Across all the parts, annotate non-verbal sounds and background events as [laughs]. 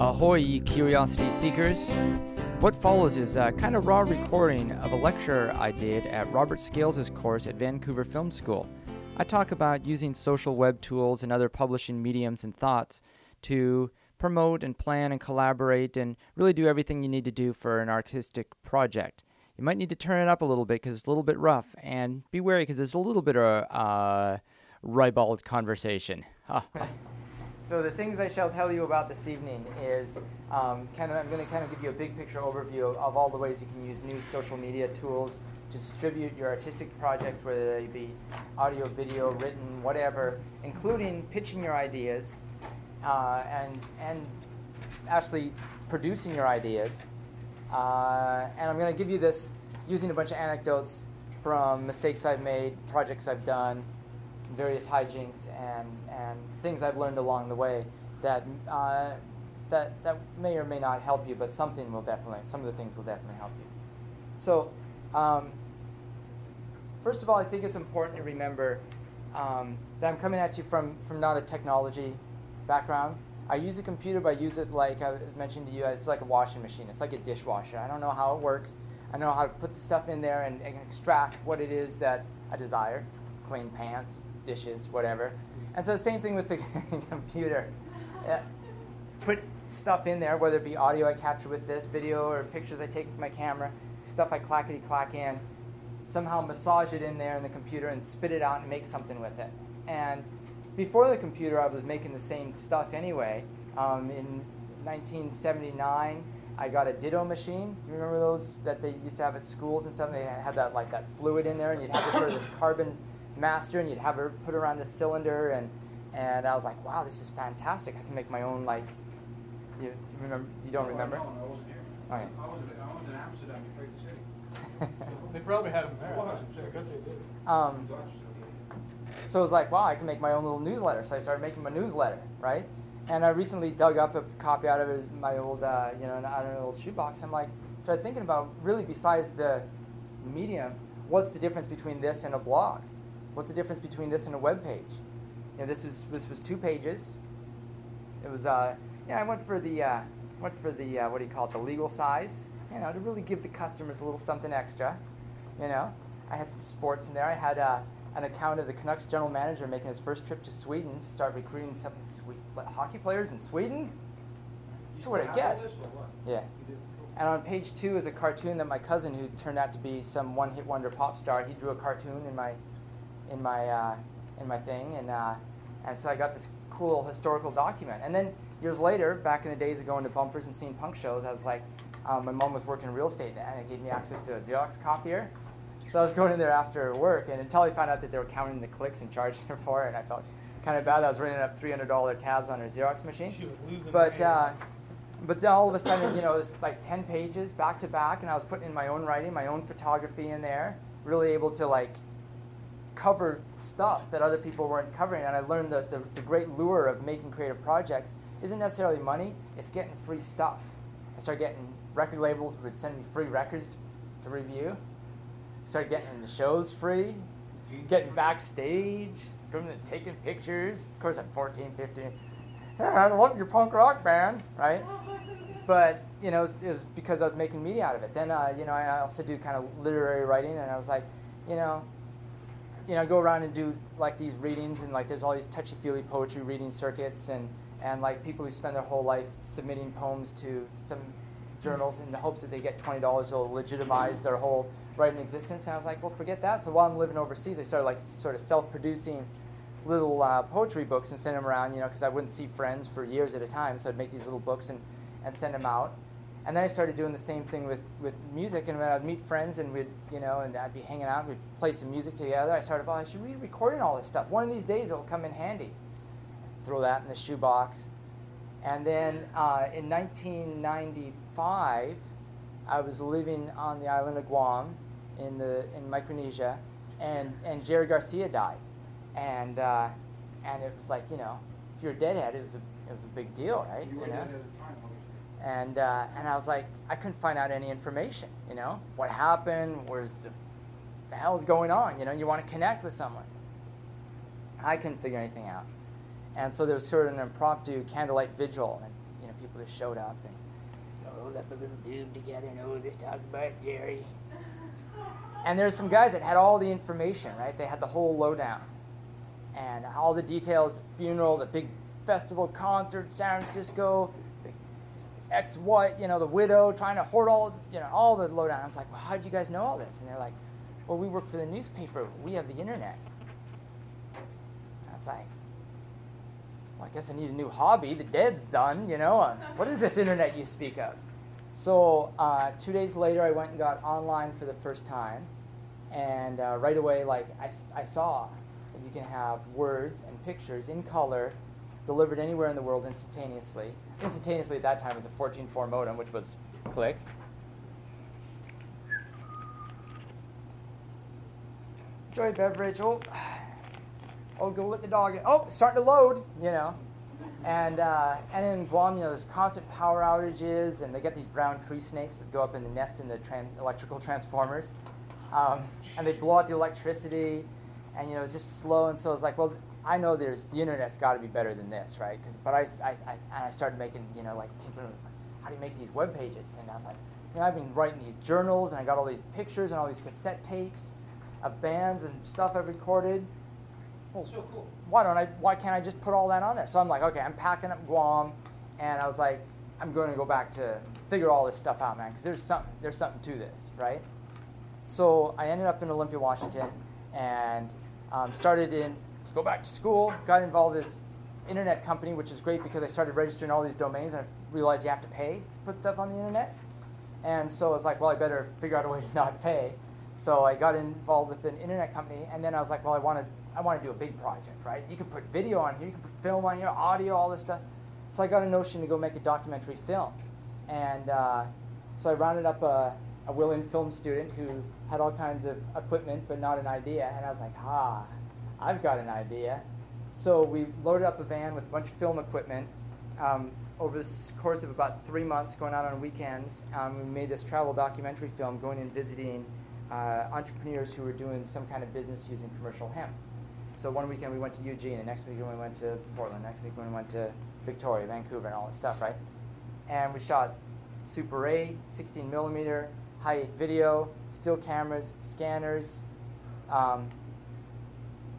Ahoy, curiosity seekers! What follows is a kind of raw recording of a lecture I did at Robert Scales' course at Vancouver Film School. I talk about using social web tools and other publishing mediums and thoughts to promote and plan and collaborate and really do everything you need to do for an artistic project. You might need to turn it up a little bit because it's a little bit rough, and be wary because there's a little bit of uh, ribald conversation. [laughs] So the things I shall tell you about this evening is um, kind of I'm going to kind of give you a big picture overview of, of, all the ways you can use new social media tools to distribute your artistic projects, whether they be audio, video, written, whatever, including pitching your ideas uh, and and actually producing your ideas. Uh, and I'm going to give you this using a bunch of anecdotes from mistakes I've made, projects I've done, various hijinks and, and things I've learned along the way that, uh, that, that may or may not help you, but something will definitely, some of the things will definitely help you. So, um, first of all, I think it's important to remember um, that I'm coming at you from, from not a technology background. I use a computer, but I use it like I mentioned to you, it's like a washing machine. It's like a dishwasher. I don't know how it works. I know how to put the stuff in there and, and extract what it is that I desire. Clean pants, dishes, whatever. And so the same thing with the [laughs] computer. Put stuff in there, whether it be audio I capture with this, video or pictures I take with my camera, stuff I clackety clack in, somehow massage it in there in the computer and spit it out and make something with it. And before the computer, I was making the same stuff anyway. Um, in 1979, I got a Ditto machine. You remember those that they used to have at schools and stuff? They had that like that fluid in there, and you'd have this sort of this carbon master and you'd have her put around the cylinder and and I was like, wow, this is fantastic. I can make my own like. You, you remember? You don't no, remember? No, I wasn't here. Okay. I was, I was in Amsterdam before the city. [laughs] they probably had them there. Well, I bet they did. Um, so it was like, wow, I can make my own little newsletter. So I started making my newsletter, right? And I recently dug up a copy out of my old, uh, you know, out of an old shoebox. I'm like, started thinking about really besides the medium, what's the difference between this and a blog? What's the difference between this and a web page? You know, this is this was two pages. It was uh, yeah, I went for the uh, went for the uh, what do you call it, the legal size. You know, to really give the customers a little something extra. You know, I had some sports in there. I had uh, an account of the Canucks general manager making his first trip to Sweden to start recruiting some sweet hockey players in Sweden. Who would have guessed? Yeah. And on page two is a cartoon that my cousin, who turned out to be some one-hit wonder pop star, he drew a cartoon in my in my uh, in my thing, and uh, and so I got this cool historical document. And then years later, back in the days of going to bumpers and seeing punk shows, I was like, um, my mom was working in real estate, and it gave me access to a Xerox copier. So I was going in there after work, and until I found out that they were counting the clicks and charging her [laughs] for it, and I felt kind of bad. I was running up $300 tabs on her Xerox machine. She was losing but uh, but then all of a sudden, you know, it was like 10 pages back to back, and I was putting in my own writing, my own photography in there, really able to like cover stuff that other people weren't covering. And I learned that the, the great lure of making creative projects isn't necessarily money, it's getting free stuff. I started getting record labels would send me free records to, to review. Started getting the shows free, getting backstage, taking pictures. Of course, I'm 14, 15. Yeah, I love your punk rock band, right? But you know, it was, it was because I was making media out of it. Then, uh, you know, I also do kind of literary writing, and I was like, you know, you know, go around and do like these readings, and like there's all these touchy-feely poetry reading circuits, and and like people who spend their whole life submitting poems to some journals in the hopes that they get twenty dollars will legitimize their whole writing existence. And I was like, well, forget that. So while I'm living overseas, I started like sort of self-producing little uh, poetry books and send them around, you know, because I wouldn't see friends for years at a time. So I'd make these little books and and send them out. And then I started doing the same thing with, with music. And when I'd meet friends and we'd, you know, and I'd be hanging out, and we'd play some music together. I started, well, I should be recording all this stuff. One of these days it'll come in handy. Throw that in the shoebox. And then uh, in 1995, I was living on the island of Guam in the in Micronesia, and and Jerry Garcia died, and uh, and it was like you know, if you're a deadhead, it was a it was a big deal, right? You, you know? And uh, and I was like, I couldn't find out any information. You know, what happened? Where's the the hell's going on? You know, you want to connect with someone. I couldn't figure anything out, and so there was sort of an impromptu candlelight vigil, and you know, people just showed up and oh, let the little dude together and oh, this talk about Jerry. And there's some guys that had all the information, right? They had the whole lowdown and all the details, funeral, the big festival concert, San Francisco, ex what, you know, the widow trying to hoard all, you know, all the lowdown. I was like, well, how did you guys know all this? And they're like, well, we work for the newspaper. We have the internet. I was like, well, I guess I need a new hobby. The dead's done, you know. Uh, what is this internet you speak of? So uh, two days later, I went and got online for the first time, and uh, right away, like I, I saw that you can have words and pictures in color delivered anywhere in the world instantaneously. Instantaneously at that time was a 14.4 modem, which was click. Enjoy beverage. Oh, [sighs] oh, go let the dog in. Oh, starting to load, you know. And uh, and in Guam, you know, there's constant power outages, and they get these brown tree snakes that go up in the nest in the tran- electrical transformers, um, and they blow out the electricity, and you know, it's just slow. And so it's like, well, I know there's the internet's got to be better than this, right? Cause, but I, I, I, and I started making, you know, like tinkering with, like, how do you make these web pages? And I was like, you know, I've been writing these journals, and I got all these pictures and all these cassette tapes of bands and stuff I've recorded well, So cool. why don't I? Why can't I just put all that on there? So I'm like, okay, I'm packing up Guam, and I was like, I'm going to go back to figure all this stuff out, man, because there's something there's something to this, right? So I ended up in Olympia, Washington, and um, started in to go back to school. Got involved this internet company, which is great because I started registering all these domains, and I realized you have to pay to put stuff on the internet. And so I was like, well, I better figure out a way [laughs] to not pay. So I got involved with an internet company, and then I was like, well, I want to I want to do a big project, right? You can put video on here, you can put film on here, audio, all this stuff. So I got a notion to go make a documentary film, and uh, so I rounded up a, a willing film student who had all kinds of equipment but not an idea, and I was like, ah, I've got an idea. So we loaded up a van with a bunch of film equipment. Um, over the course of about three months, going out on weekends, um, we made this travel documentary film, going and visiting uh, entrepreneurs who were doing some kind of business using commercial hemp. So one weekend we went to Eugene, the next weekend we went to Portland, next week we went to Victoria, Vancouver, and all that stuff, right? And we shot Super 8, 16 millimeter, high video, still cameras, scanners, um,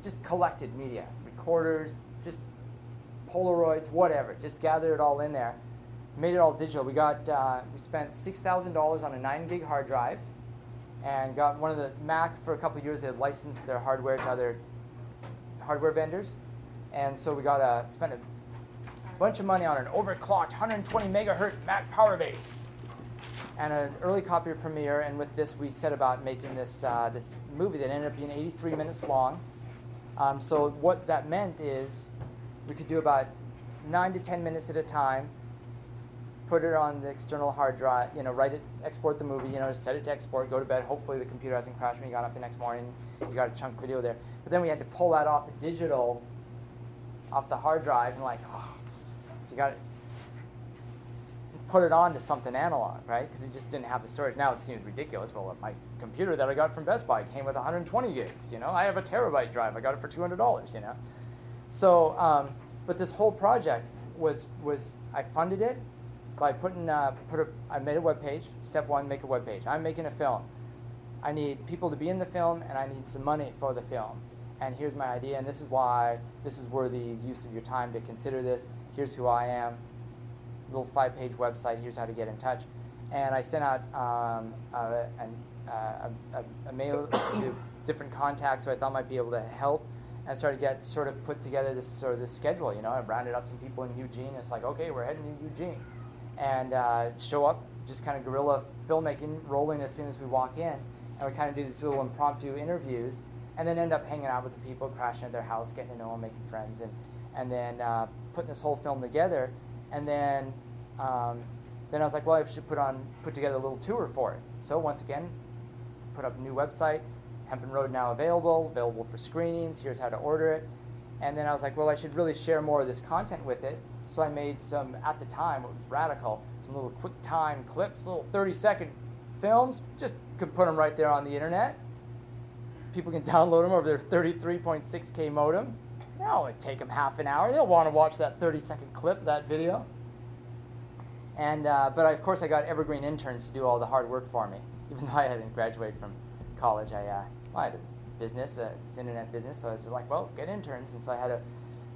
just collected media, recorders, just Polaroids, whatever. Just gathered it all in there, made it all digital. We got uh, we spent six thousand dollars on a nine gig hard drive, and got one of the Mac for a couple years. They had licensed their hardware to other hardware vendors, and so we got a spent a bunch of money on an overclocked 120 megahertz Mac power base and an early copy of Premiere. And with this, we set about making this uh, this movie that ended up being 83 minutes long. Um, so what that meant is we could do about nine to 10 minutes at a time. Put it on the external hard drive, you know, write it, export the movie, you know, set it to export, go to bed. Hopefully the computer hasn't crashed when you got up the next morning. You got a chunk video there. But then we had to pull that off the digital, off the hard drive, and like, oh, so you got put it on to something analog, right? Because it just didn't have the storage. Now it seems ridiculous. Well, my computer that I got from Best Buy came with 120 gigs. You know, I have a terabyte drive. I got it for $200. You know, so um, but this whole project was was I funded it by putting uh, put a I made a web page. Step one, make a web page. I'm making a film. I need people to be in the film, and I need some money for the film. And here's my idea, and this is why this is worthy use of your time to consider this. Here's who I am. Little five-page website. Here's how to get in touch. And I sent out um, a, uh, a, a mail [coughs] to different contacts who I thought might be able to help, and started to get sort of put together this sort of this schedule. You know, I rounded up some people in Eugene. It's like, okay, we're heading to Eugene, and uh, show up, just kind of guerrilla filmmaking, rolling as soon as we walk in and we kind of do these little impromptu interviews, and then end up hanging out with the people, crashing at their house, getting to know them, making friends, and and then uh, putting this whole film together, and then um, then I was like, well, I should put on put together a little tour for it. So once again, put up a new website, Hempen Road now available, available for screenings. Here's how to order it, and then I was like, well, I should really share more of this content with it. So I made some at the time, it was radical, some little quick time clips, little 30 second films, just could put them right there on the internet. People can [laughs] download them over their 33.6K modem. Now it take them half an hour. They'll want to watch that 30 second clip, that video. And uh, but I, of course I got evergreen interns to do all the hard work for me, even [laughs] though I hadn't graduated from college. I, uh, I had a business, uh, internet business, so I was like, well, get interns, and so I had a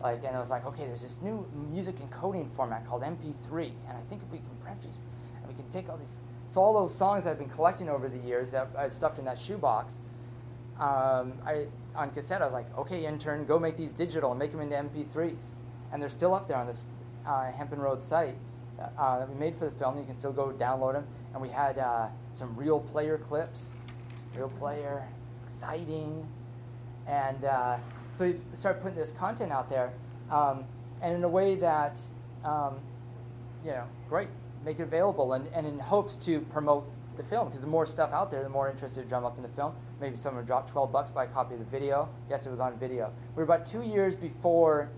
like, and I was like, okay, there's this new music encoding format called MP3, and I think if we compress these, and we can take all these, so all those songs I've been collecting over the years that I stuffed in that shoebox, um, I on cassette, I was like, okay, intern, go make these digital and make them into MP3s, and they're still up there on this uh, Hempen Road site uh, that we made for the film. You can still go download them, and we had uh, some real player clips, real player, exciting, and uh, so we started putting this content out there, um, and in a way that, um, you know, great, make it available, and, and in hopes to promote the film, because the more stuff out there, the more interested to drum up in the film. Maybe someone would drop 12 bucks, buy a copy of the video. Yes, it was on video. We were about two years before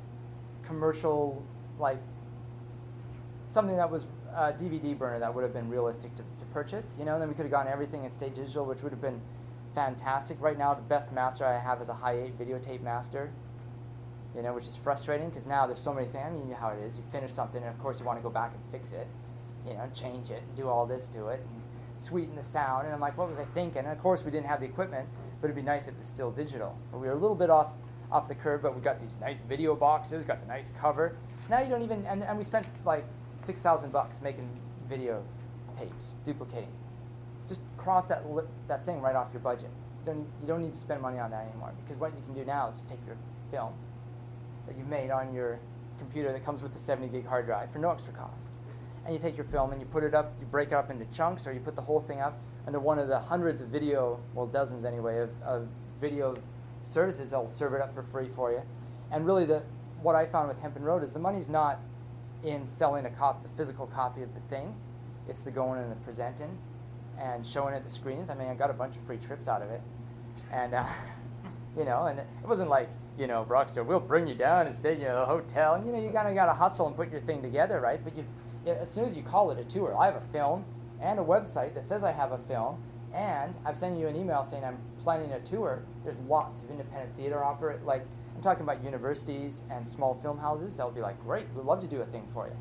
commercial, like something that was a DVD burner that would have been realistic to, to purchase. You know, and then we could have gotten everything in stage digital, which would have been fantastic. Right now, the best master I have is a high eight videotape master. You know, which is frustrating because now there's so many things. I mean, you know how it is. You finish something, and of course you want to go back and fix it. You know, change it do all this to it sweeten the sound. And I'm like, what was I thinking? And of course we didn't have the equipment, but it'd be nice if it was still digital. But we were a little bit off off the curve, but we got these nice video boxes, got the nice cover. Now you don't even, and, and we spent like six thousand bucks making video tapes, duplicating. Just cross that li- that thing right off your budget. You don't you don't need to spend money on that anymore because what you can do now is take your film that you've made on your computer that comes with the 70 gig hard drive for no extra cost, and you take your film and you put it up, you break it up into chunks, or you put the whole thing up under one of the hundreds of video, well dozens anyway, of, of video services that'll serve it up for free for you. And really, the what I found with Hempen Road is the money's not in selling a cop, the physical copy of the thing. It's the going and the presenting and showing it the screens. I mean, I got a bunch of free trips out of it, and uh, [laughs] you know, and it wasn't like you know, Rockstar, we'll bring you down and stay in a hotel. And you know, you kind of got to hustle and put your thing together, right? But you, as soon as you call it a tour, I have a film and a website that says I have a film, and I've sent you an email saying I'm planning a tour. There's lots of independent theater operate like I'm talking about universities and small film houses. They'll be like, great, we'd love to do a thing for you.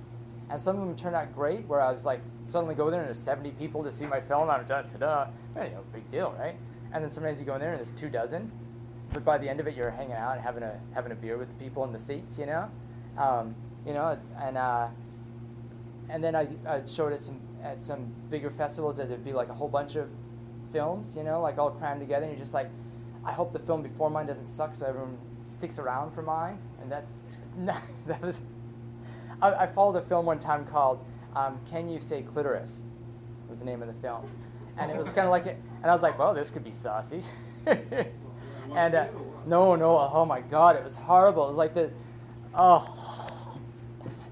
And some of them turned out great, where I was like, suddenly go there and there's 70 people to see my film. I'm da da da. You know, big deal, right? And then sometimes you go in there and there's two dozen, but by the end of it, you're hanging out and having a having a beer with the people in the seats, you know, um, you know, and uh, and then I, I showed at some at some bigger festivals that there'd be like a whole bunch of films, you know, like all crammed together, and you're just like, I hope the film before mine doesn't suck, so everyone sticks around for mine, and that's [laughs] that was. I, I followed a film one time called um, "Can You Say Clitoris?" Was the name of the film, and it was kind of like it, and I was like, well, this could be saucy. [laughs] and uh, no, no, oh my God, it was horrible. It was like the, oh,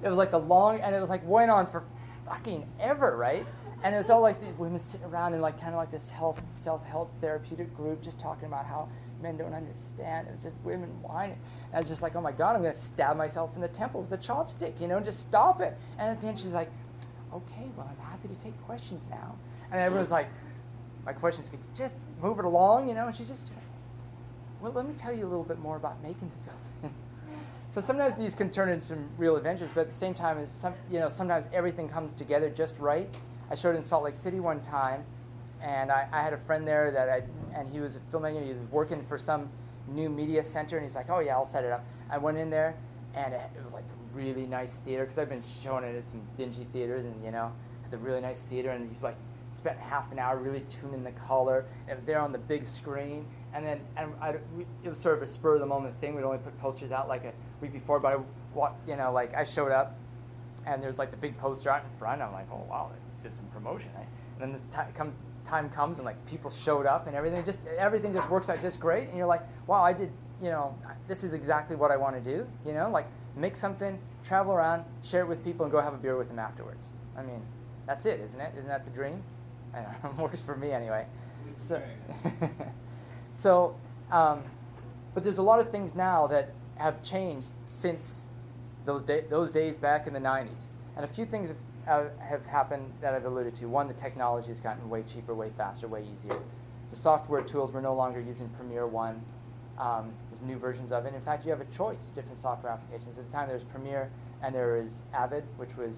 it was like the long, and it was like went on for fucking ever, right? And it was all like the women sitting around in like kind of like this health, self-help therapeutic group, just talking about how men don't understand. It was just women whining. And I was just like, oh my God, I'm gonna stab myself in the temple with a chopstick, you know, and just stop it. And at the end, she's like, okay, well, I'm happy to take questions now. And everyone's like, my questions could just move it along, you know. And she just, well, let me tell you a little bit more about making the film. So sometimes these can turn into some real adventures, but at the same time, some, you know, sometimes everything comes together just right. I showed in Salt Lake City one time, and I, I had a friend there that I, and he was a filmmaker. He was working for some new media center, and he's like, "Oh yeah, I'll set it up." I went in there, and it, it was like a really nice theater because I've been showing it at some dingy theaters, and you know, at the really nice theater, and he's like spent half an hour really tuning the color. And it was there on the big screen, and then and I, it was sort of a spur of the moment thing. We'd only put posters out like a week before, but I, you know, like I showed up, and there's like the big poster out in front. I'm like, oh wow, they did some promotion. Eh? And then the t- come, time comes, and like people showed up, and everything just everything just works out just great. And you're like, wow, I did, you know, this is exactly what I want to do. You know, like make something, travel around, share it with people, and go have a beer with them afterwards. I mean, that's it, isn't it? Isn't that the dream? I know, [laughs] it works for me anyway. So, [laughs] so um, but there's a lot of things now that have changed since those, day, those days back in the 90s. And a few things have, have happened that I've alluded to. One, the technology has gotten way cheaper, way faster, way easier. The software tools, we're no longer using Premiere 1. Um, there's new versions of it. In fact, you have a choice of different software applications. At the time, there was Premiere and there was Avid, which was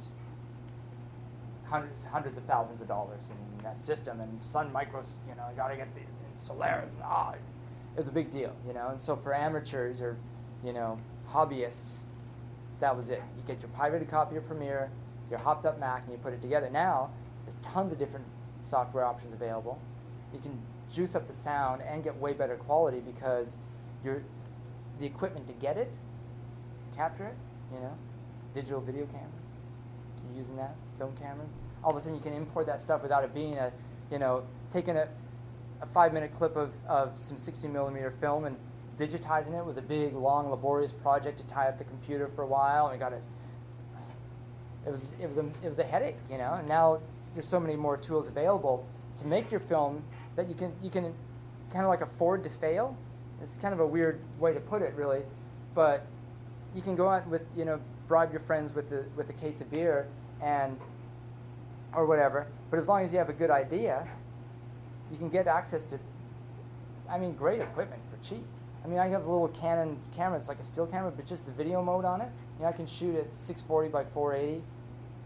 hundreds hundreds of thousands of dollars in that system and Sun Micros, you know, you got to get these Solaris. Ah, it was a big deal, you know. And so for amateurs or, you know, hobbyists, that was it. You get your pirated copy of Premiere, your hopped up Mac, and you put it together. Now, there's tons of different software options available. You can juice up the sound and get way better quality because you're the equipment to get it, capture it, you know, digital video cameras. You're using that, film cameras. All of a sudden, you can import that stuff without it being a, you know, taking a, a five-minute clip of, of some 60 millimeter film and digitizing it was a big, long, laborious project to tie up the computer for a while, and we got it. It was it was a it was a headache, you know. And now there's so many more tools available to make your film that you can you can kind of like afford to fail. It's kind of a weird way to put it, really, but you can go out with you know bribe your friends with the with a case of beer and or whatever. But as long as you have a good idea, you can get access to I mean great equipment for cheap. I mean I have a little Canon camera, it's like a still camera, but just the video mode on it. You know, I can shoot at 640 by 480,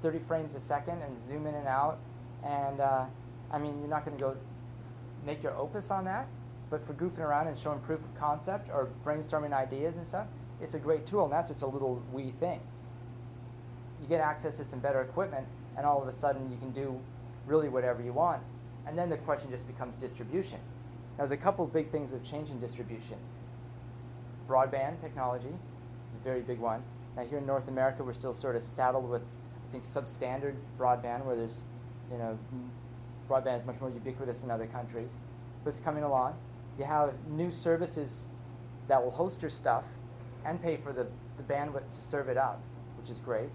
30 frames a second, and zoom in and out. And uh, I mean, you're not going to go make your opus on that, but for goofing around and showing proof of concept or brainstorming ideas and stuff, it's a great tool, and that's just a little wee thing. You get access to some better equipment, and all of a sudden you can do really whatever you want. And then the question just becomes distribution. Now, there's a couple big things that have changed in distribution. Broadband technology is a very big one. Now, here in North America, we're still sort of saddled with, I think, substandard broadband, where there's, you know, broadband is much more ubiquitous in other countries. But it's coming along. You have new services that will host your stuff and pay for the, the bandwidth to serve it up, which is great.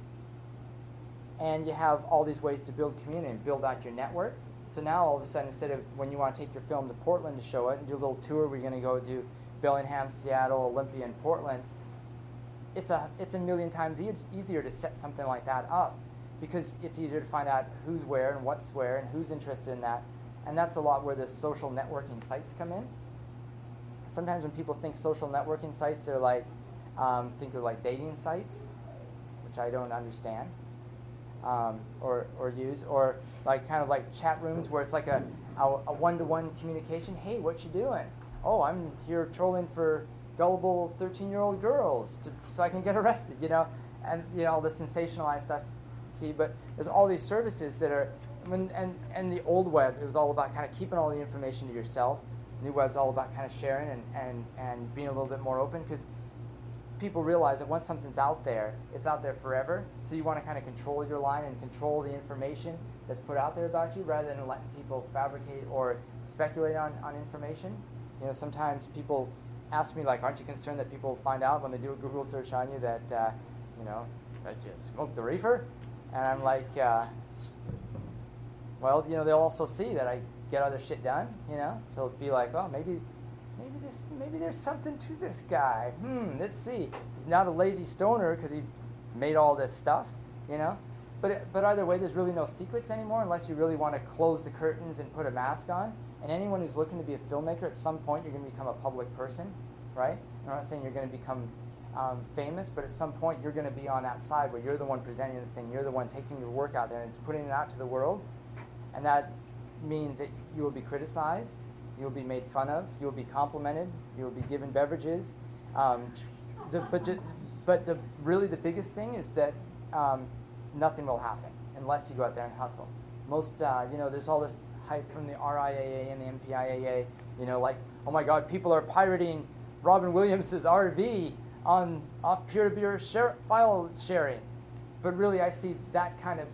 And you have all these ways to build community and build out your network. So now all of a sudden, instead of when you want to take your film to Portland to show it and do a little tour you're going to go to Bellingham, Seattle, Olympia, and Portland, it's a it's a million times e- easier to set something like that up because it's easier to find out who's where and what's where and who's interested in that, and that's a lot where the social networking sites come in. Sometimes when people think social networking sites, they're like um, think they're like dating sites, which I don't understand. Um, or, or use, or like kind of like chat rooms where it's like a, a, a one-to-one communication. Hey, what you doing? Oh, I'm here trolling for gullible 13-year-old girls to, so I can get arrested, you know, and you know all the sensationalized stuff. See, but there's all these services that are, when, and and the old web it was all about kind of keeping all the information to yourself. New web's all about kind of sharing and and and being a little bit more open because people realize that once something's out there, it's out there forever. So you want to kind of control your line and control the information that's put out there about you rather than letting people fabricate or speculate on, on information. You know, sometimes people ask me like, aren't you concerned that people find out when they do a Google search on you that, uh, you know, that you smoked the reefer? And I'm like, uh, well, you know, they'll also see that I get other shit done, you know? So it'll be like, oh, maybe maybe this maybe there's something to this guy. Hmm, let's see. He's not a lazy stoner because he made all this stuff, you know. But but either way, there's really no secrets anymore unless you really want to close the curtains and put a mask on. And anyone who's looking to be a filmmaker, at some point you're going to become a public person, right? I'm not saying you're going to become um, famous, but at some point you're going to be on that side where you're the one presenting the thing, you're the one taking your work out there and putting it out to the world, and that means that you will be criticized, You'll be made fun of. You'll be complimented. You'll be given beverages. Um, the, but, but the, really the biggest thing is that um, nothing will happen unless you go out there and hustle. Most, uh, you know, there's all this hype from the RIAA and the MPIAA, you know, like, oh my God, people are pirating Robin Williams' RV on off peer-to-peer file sharing. But really, I see that kind of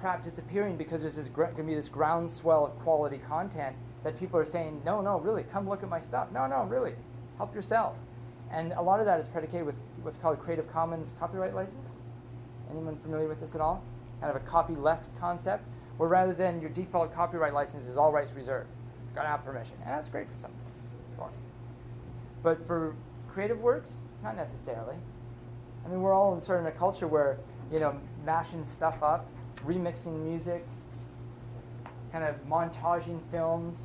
crap disappearing because there's this to be this groundswell of quality content that people are saying, no, no, really, come look at my stuff. No, no, really, help yourself. And a lot of that is predicated with what's called Creative Commons copyright licenses. Anyone familiar with this at all? Kind of a copy left concept, where rather than your default copyright license is all rights reserved, got to have permission, and that's great for some things. But for creative works, not necessarily. I mean, we're all in sort of a culture where you know mashing stuff up, remixing music, kind of montaging films,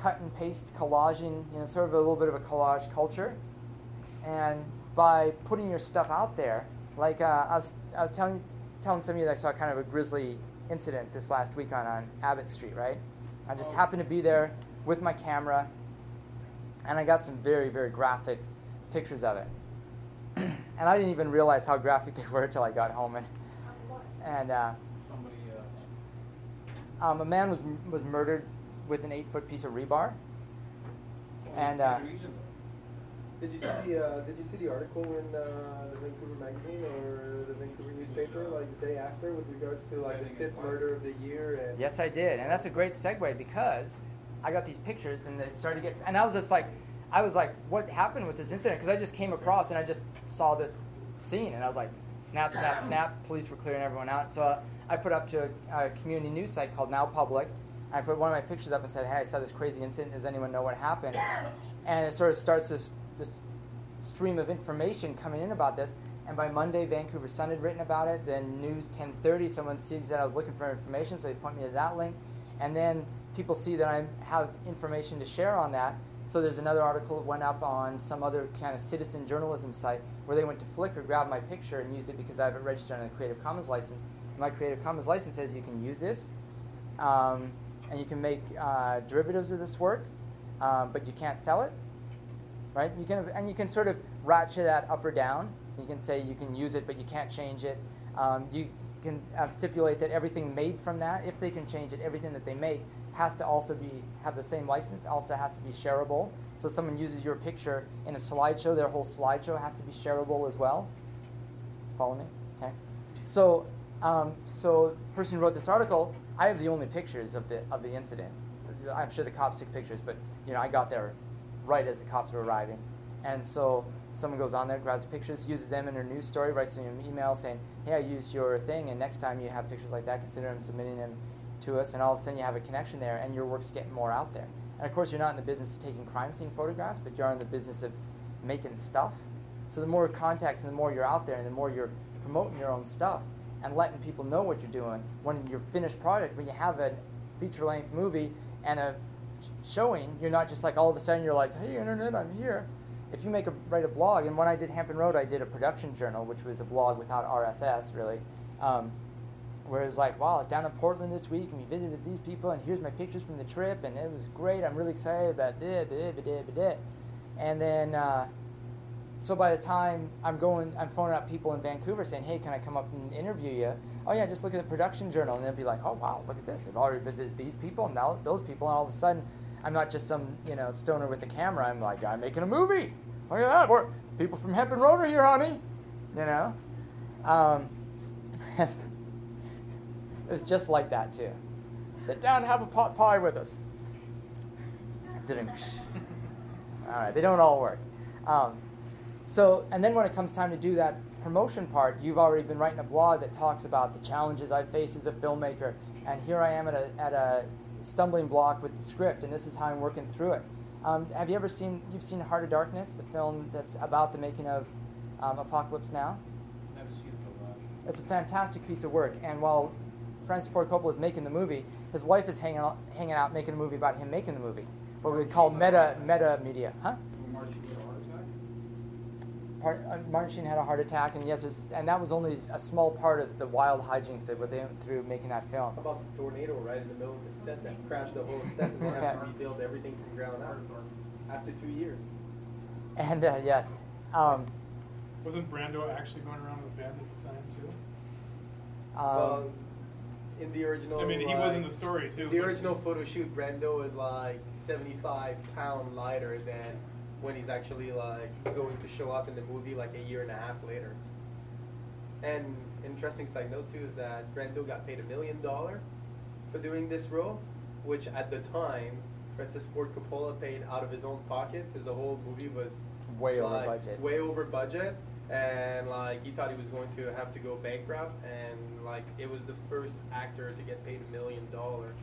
cut and paste, collaging, you know, sort of a little bit of a collage culture. And by putting your stuff out there, like uh, I was, I was telling, telling some of you that I saw kind of a grisly incident this last week on, on Abbott Street, right? I just Oh. happened to be there with my camera, and I got some very, very graphic pictures of it. [clears throat] and I didn't even realize how graphic they were until I got home. And, and uh, uh, um, a man was was murdered with an eight foot piece of rebar. And, uh. Did you see the uh, Did you see the article in uh, the Vancouver magazine or the Vancouver newspaper like the day after with regards to like the fifth murder of the year and Yes, I did, and that's a great segue because I got these pictures and they started to get, and I was just like, I was like, what happened with this incident? Because I just came across and I just saw this scene, and I was like, snap, snap, snap. Police were clearing everyone out, so uh, I put up to a, a community news site called NowPublic. I put one of my pictures up and said, hey, I saw this crazy incident. Does anyone know what happened? And it sort of starts this this stream of information coming in about this. And by Monday, Vancouver Sun had written about it. Then News 1030, someone sees that I was looking for information, so they point me to that link. And then people see that I have information to share on that. So there's another article that went up on some other kind of citizen journalism site where they went to Flickr, grabbed my picture, and used it because I have it registered on a Creative Commons license. My Creative Commons license says you can use this, um, and you can make uh, derivatives of this work, um, but you can't sell it right? You can and you can sort of ratchet that up or down. You can say you can use it, but you can't change it. Um, you can uh, stipulate that everything made from that, if they can change it, everything that they make has to also be have the same license. Also has to be shareable. So someone uses your picture in a slideshow, their whole slideshow has to be shareable as well. Follow me? Okay. So, um, so the person who wrote this article, I have the only pictures of the of the incident. I'm sure the cops took pictures, but you know I got there right as the cops were arriving, and so someone goes on there, grabs pictures, uses them in their news story, writes them an email saying, "Hey, I used your thing, and next time you have pictures like that, consider them submitting them to us." And all of a sudden, you have a connection there, and your work's getting more out there. And of course, you're not in the business of taking crime scene photographs, but you're in the business of making stuff. So the more contacts and the more you're out there, and the more you're promoting your own stuff and letting people know what you're doing. When your finished product, when you have a feature-length movie and a showing, you're not just like all of a sudden you're like, hey internet, I'm here. If you make a write a blog, and when I did Hempen Road, I did a production journal, which was a blog without RSS really, um, where it was like, wow, I was down in Portland this week and we visited these people, and here's my pictures from the trip, and it was great. I'm really excited about this, and then. Uh, so by the time I'm going, I'm phoning up people in Vancouver saying, "Hey, can I come up and interview you?" Oh yeah, just look at the production journal, and they'll be like, "Oh wow, look at this! They've already visited these people and now those people." And all of a sudden, I'm not just some you know stoner with a camera. I'm like, I'm making a movie. Look at that! We're, people from Hempen Road are here, honey. You know, um, [laughs] it was just like that too. Sit down, and have a pot pie with us. Didn't. [laughs] all right, they don't all work. Um, so, and then when it comes time to do that promotion part, you've already been writing a blog that talks about the challenges I face as a filmmaker, and here I am at a, at a stumbling block with the script, and this is how I'm working through it. Um, have you ever seen, you've seen Heart of Darkness, the film that's about the making of um, Apocalypse Now? Never seen it, uh, It's a fantastic piece of work, and while Francis Ford Coppola is making the movie, his wife is hanging out, hanging out making a movie about him making the movie, what we would call meta, meta media, huh? when Martin Sheen had a heart attack? Part, uh, Martin Sheen had a heart attack, and yes, it was, and that was only a small part of the wild hijinks that they went through making that film. How about the tornado right in the middle of the set that crashed the whole set and they have to [laughs] rebuild everything from ground up after two years. And uh, yeah, um, Wasn't Brando actually going around with a band at the time too? um, well, in the original, I mean, he was in the story too. The original photo shoot, Brando is like 75 pound lighter than when he's actually like going to show up in the movie like a year and a half later. And interesting side note too is that Brando got paid a million dollar for doing this role, which at the time Francis Ford Coppola paid out of his own pocket because the whole movie was Way over budget. Way over budget, and like he thought he was going to have to go bankrupt, and like it was the first actor to get paid a million dollars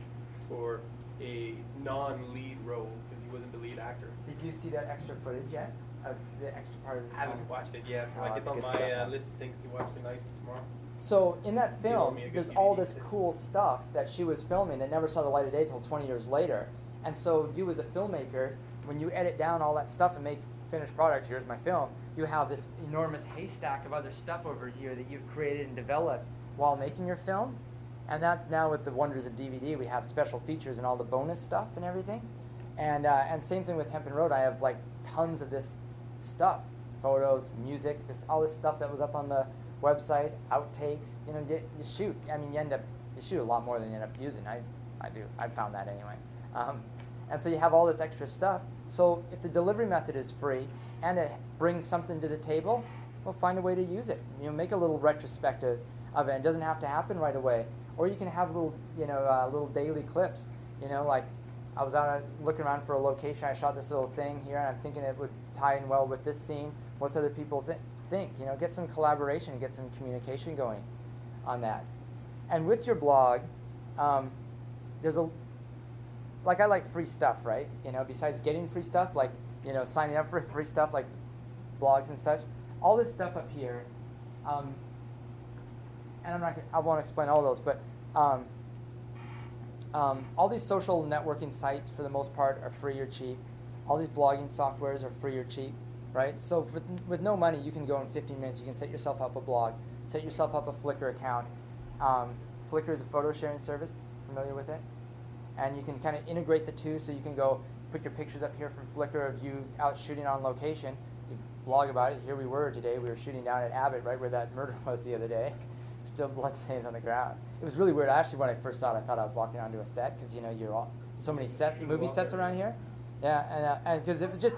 for a non-lead role wasn't the lead actor. did you see that extra footage yet of the extra part of the I haven't film? watched it yet. Oh, like it's it's on my stuff, uh, list of things to watch tonight, and tomorrow. So in that film, me a good there's all this cool stuff that she was filming that never saw the light of day till 20 years later. And so you as a filmmaker, when you edit down all that stuff and make finished product, here's my film, you have this enormous haystack of other stuff over here that you've created and developed while making your film. And that now with the wonders of DVD, we have special features and all the bonus stuff and everything. And uh, and same thing with Hempen Road. I have like tons of this stuff, photos, music, this all this stuff that was up on the website, outtakes. You know, you, you shoot. I mean, you end up you shoot a lot more than you end up using. I I do. I found that anyway. Um, and so you have all this extra stuff. So if the delivery method is free and it brings something to the table, well, find a way to use it. You know, make a little retrospective of it. It doesn't have to happen right away. Or you can have little, you know, uh, little daily clips. You know, like I was out uh, looking around for a location. I shot this little thing here, and I'm thinking it would tie in well with this scene. What's other people th- think? You know, get some collaboration, get some communication going on that. And with your blog, um, there's a like I like free stuff, right? You know, besides getting free stuff, like you know, signing up for [laughs] free stuff like blogs and such. All this stuff up here, um, and I'm not. I won't explain all those, but um, um, all these social networking sites, for the most part, are free or cheap. All these blogging softwares are free or cheap, right? So with, with no money, you can go in 15 minutes. You can set yourself up a blog, set yourself up a Flickr account. Um, Flickr is a photo sharing service. Familiar with it? and you can kind of integrate the two so you can go put your pictures up here from Flickr of you out shooting on location. You blog about it. Here we were today. We were shooting down at Abbott, right where that [laughs] murder was the other day. Still blood stains on the ground. It was really weird. Actually, when I first saw it, I thought I was walking onto a set because you know you're all, so many set movie sets around here. Yeah, and uh, and because it was just.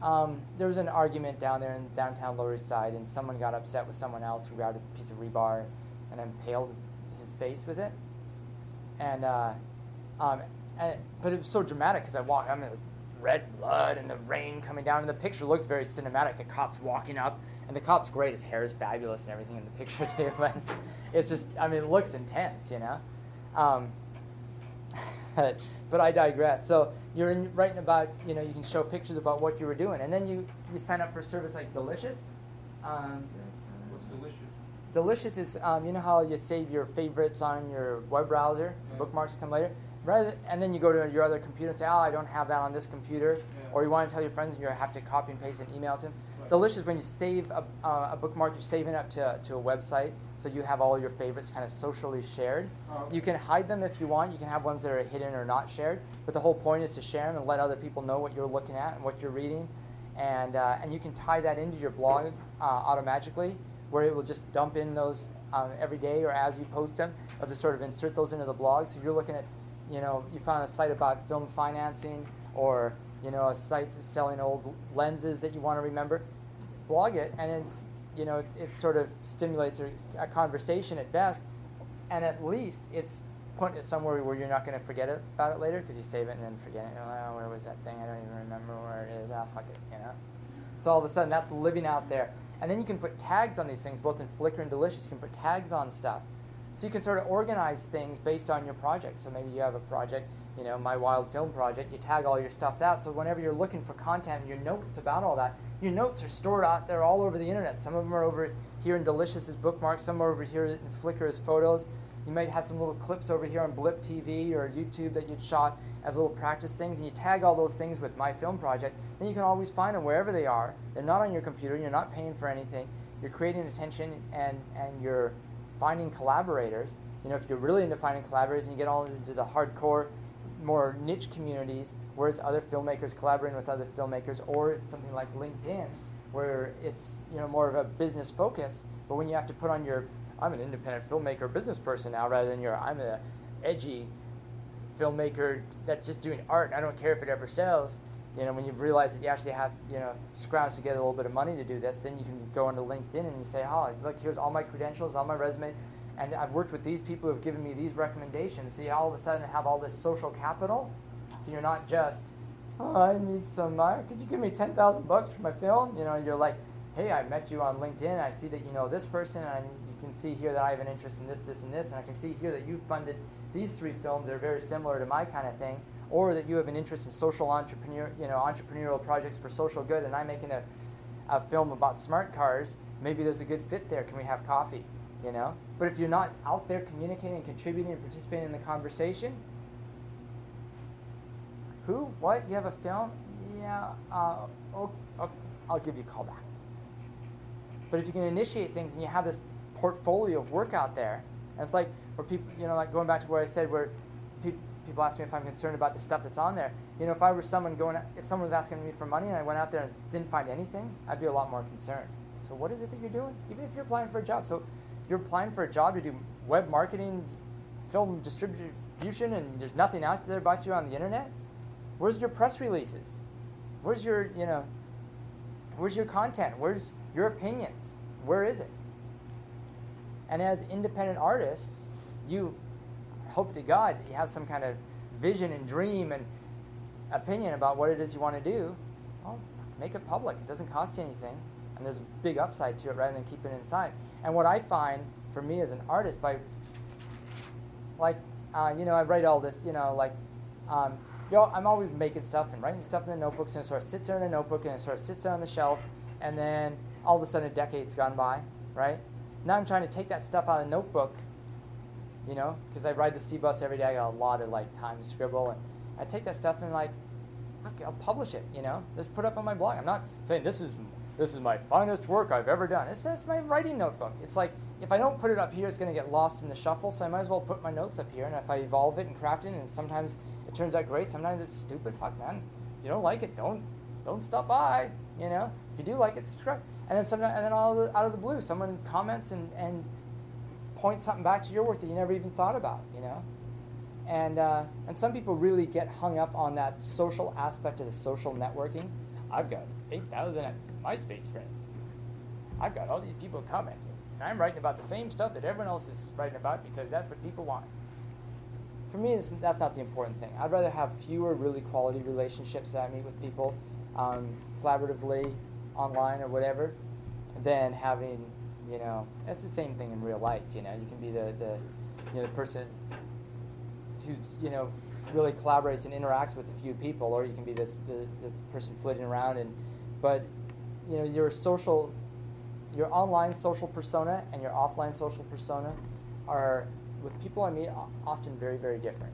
Um, there was an argument down there in downtown Lower East Side, and someone got upset with someone else who grabbed a piece of rebar and, impaled his face with it and uh, um, and, but it was so dramatic because I walked. I'm in red blood and the rain coming down, and the picture looks very cinematic. The cop's walking up, and the cop's great. His hair is fabulous and everything in the picture [laughs] too. But it's just, I mean, it looks intense, you know. Um, [laughs] but, I digress. So you're in, writing about, you know, you can show pictures about what you were doing, and then you you sign up for a service like Delicious. Um, What's delicious? Delicious is, um, you know how you save your favorites on your web browser, Yeah. bookmarks come later, rather, and then you go to your other computer and say, oh, I don't have that on this computer, Yeah. or you want to tell your friends and you have to copy and paste and email to them. Right. Delicious, when you save a, uh, a bookmark, you're saving it up to, to a website, so you have all your favorites kind of socially shared. Oh, okay. You can hide them if you want. You can have ones that are hidden or not shared, but the whole point is to share them and let other people know what you're looking at and what you're reading, and uh, and you can tie that into your blog uh, automatically, where it will just dump in those um, every day or as you post them. It'll just sort of insert those into the blog. So you're looking at, you know, you found a site about film financing or you know a site selling old lenses that you want to remember. Blog it, and it's you know it, it sort of stimulates a, a conversation at best, and at least it's put it somewhere where you're not going to forget it, about it later because you save it and then forget it. Oh, where was that thing? I don't even remember where it is. Ah, fuck it, you know. So all of a sudden, that's living out there. And then you can put tags on these things, both in Flickr and Delicious. You can put tags on stuff. So you can sort of organize things based on your project. So maybe you have a project, you know, my wild film project, you tag all your stuff out. So whenever you're looking for content and your notes about all that, your notes are stored out there all over the internet. Some of them are over here in Delicious as bookmarks, some are over here in Flickr as photos. You might have some little clips over here on Blip TV or YouTube that you'd shot as little practice things, and you tag all those things with My Film Project. Then you can always find them wherever they are. They're not on your computer. You're not paying for anything. You're creating attention and and you're finding collaborators. You know, if you're really into finding collaborators and you get all into the hardcore, more niche communities where it's other filmmakers collaborating with other filmmakers, or it's something like LinkedIn where it's you know more of a business focus. But when you have to put on your I'm an independent filmmaker, business person now, rather than your I'm a edgy filmmaker that's just doing art. and I don't care if it ever sells. You know, when you realize that you actually have, you know, scrounge to get a little bit of money to do this, then you can go onto LinkedIn and you say, oh, look, here's all my credentials, all my resume, and I've worked with these people who have given me these recommendations. So you all of a sudden have all this social capital. So you're not just, oh, I need some, uh, could you give me 10,000 bucks for my film? You know, you're like, hey, I met you on LinkedIn. I see that you know this person, and you can see here that I have an interest in this, this, and this, and I can see here that you funded these three films that are very similar to my kind of thing, or that you have an interest in social entrepreneur, you know, entrepreneurial projects for social good, and I'm making a, a film about smart cars. Maybe there's a good fit there. Can we have coffee? You know. But if you're not out there communicating, contributing, and participating in the conversation, who? What? You have a film? Yeah. Uh, oh, oh, I'll give you a call back. But if you can initiate things and you have this portfolio of work out there. And it's like where people, you know, like going back to where I said where pe- people ask me if I'm concerned about the stuff that's on there. You know, if I were someone going, if someone was asking me for money and I went out there and didn't find anything, I'd be a lot more concerned. So what is it that you're doing? Even if you're applying for a job, so you're applying for a job to do web marketing, film distribution, and there's nothing out there about you on the internet. Where's your press releases? Where's your, you know, where's your content? Where's your opinions? Where is it? And as independent artists, you hope to God that you have some kind of vision and dream and opinion about what it is you want to do. Well, make it public. It doesn't cost you anything, and there's a big upside to it rather than keeping it inside. And what I find for me as an artist, by like, uh, you know, I write all this, you know, like, um, yo, I'm always making stuff and writing stuff in the notebooks, and it sort of sits there in the notebook, and it sort of sits there on the shelf, and then all of a sudden a decade's gone by, right? Now I'm trying to take that stuff out of the notebook, you know, because I ride the C bus every day. I got a lot of like time to scribble, and I take that stuff and like, I'll publish it, you know, just put it up on my blog. I'm not saying this is this is my finest work I've ever done. It's just my writing notebook. It's like if I don't put it up here, it's going to get lost in the shuffle. So I might as well put my notes up here. And if I evolve it and craft it, and sometimes it turns out great, sometimes it's stupid. Fuck man, if you don't like it, don't don't stop by. You know, if you do like it, subscribe. And then sometimes, and then all out of the blue, someone comments and and points something back to your work that you never even thought about. You know. And, uh, and some people really get hung up on that social aspect of the social networking. I've got 8,000 MySpace friends. I've got all these people commenting. And I'm writing about the same stuff that everyone else is writing about because that's what people want. For me, that's not the important thing. I'd rather have fewer really quality relationships that I meet with people um, collaboratively, online, or whatever, than having, you know, it's the same thing in real life. You know, you can be the, the you know, the person who's, you know, really collaborates and interacts with a few people, or you can be this the, the person flitting around and, but you know, your social, your online social persona and your offline social persona are, with people I meet, often very, very different.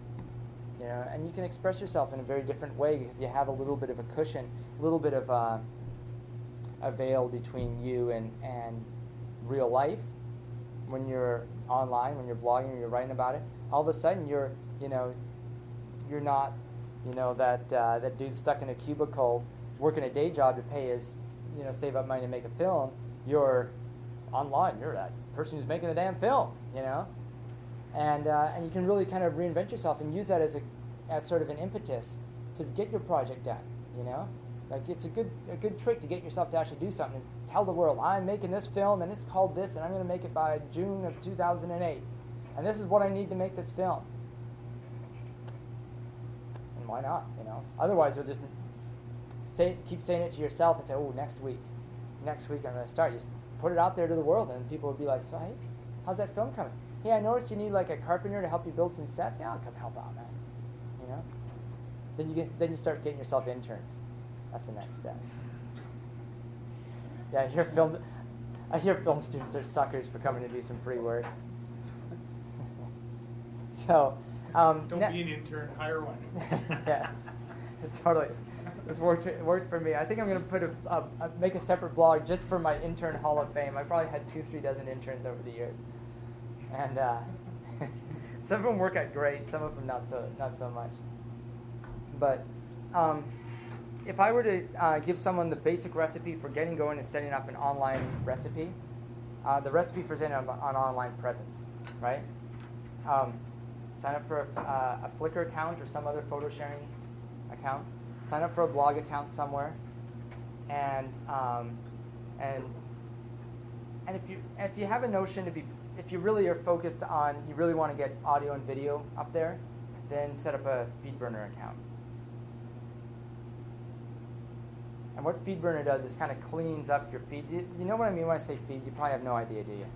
You know, and you can express yourself in a very different way because you have a little bit of a cushion, a little bit of uh, a veil between you and, and real life. When you're online, when you're blogging, or you're writing about it, all of a sudden you're, you know, you're not, you know, that uh, that dude stuck in a cubicle working a day job to pay his you know save up money to make a film, you're online. You're that person who's making the damn film, you know, and uh, and you can really kind of reinvent yourself and use that as a as sort of an impetus to get your project done, you know. Like it's a good a good trick to get yourself to actually do something. Is tell the world I'm making this film and it's called this and I'm going to make it by June of 2008, and this is what I need to make this film. And why not? You know. Otherwise, you'll just say keep saying it to yourself and say, oh, next week, next week I'm going to start. You put it out there to the world, and people will be like, so hey, how's that film coming? Hey, I noticed you need like a carpenter to help you build some sets. Yeah, I'll come help out, man. You know. Then you get, then you start getting yourself interns. That's the next step. Yeah, I hear film. I hear film students are suckers for coming to do some free work. [laughs] so. Um, Don't be an intern, hire one. [laughs] yes, it's totally. This worked worked for me. I think I'm gonna put a, a, a, make a separate blog just for my intern Hall of Fame. I probably had two, three dozen interns over the years, and uh, [laughs] some of them work out great. Some of them not so not so much. But um, if I were to uh, give someone the basic recipe for getting going and setting up an online recipe, uh, the recipe for setting up an online presence, right? Um, sign up for a, uh, a Flickr account or some other photo sharing account sign up for a blog account somewhere, and um, and and if you if you have a notion to be if you really are focused on you really want to get audio and video up there, then set up a FeedBurner account. And what feed burner does is kind of cleans up your feed. You, you know what I mean when I say feed? You probably have no idea, do you?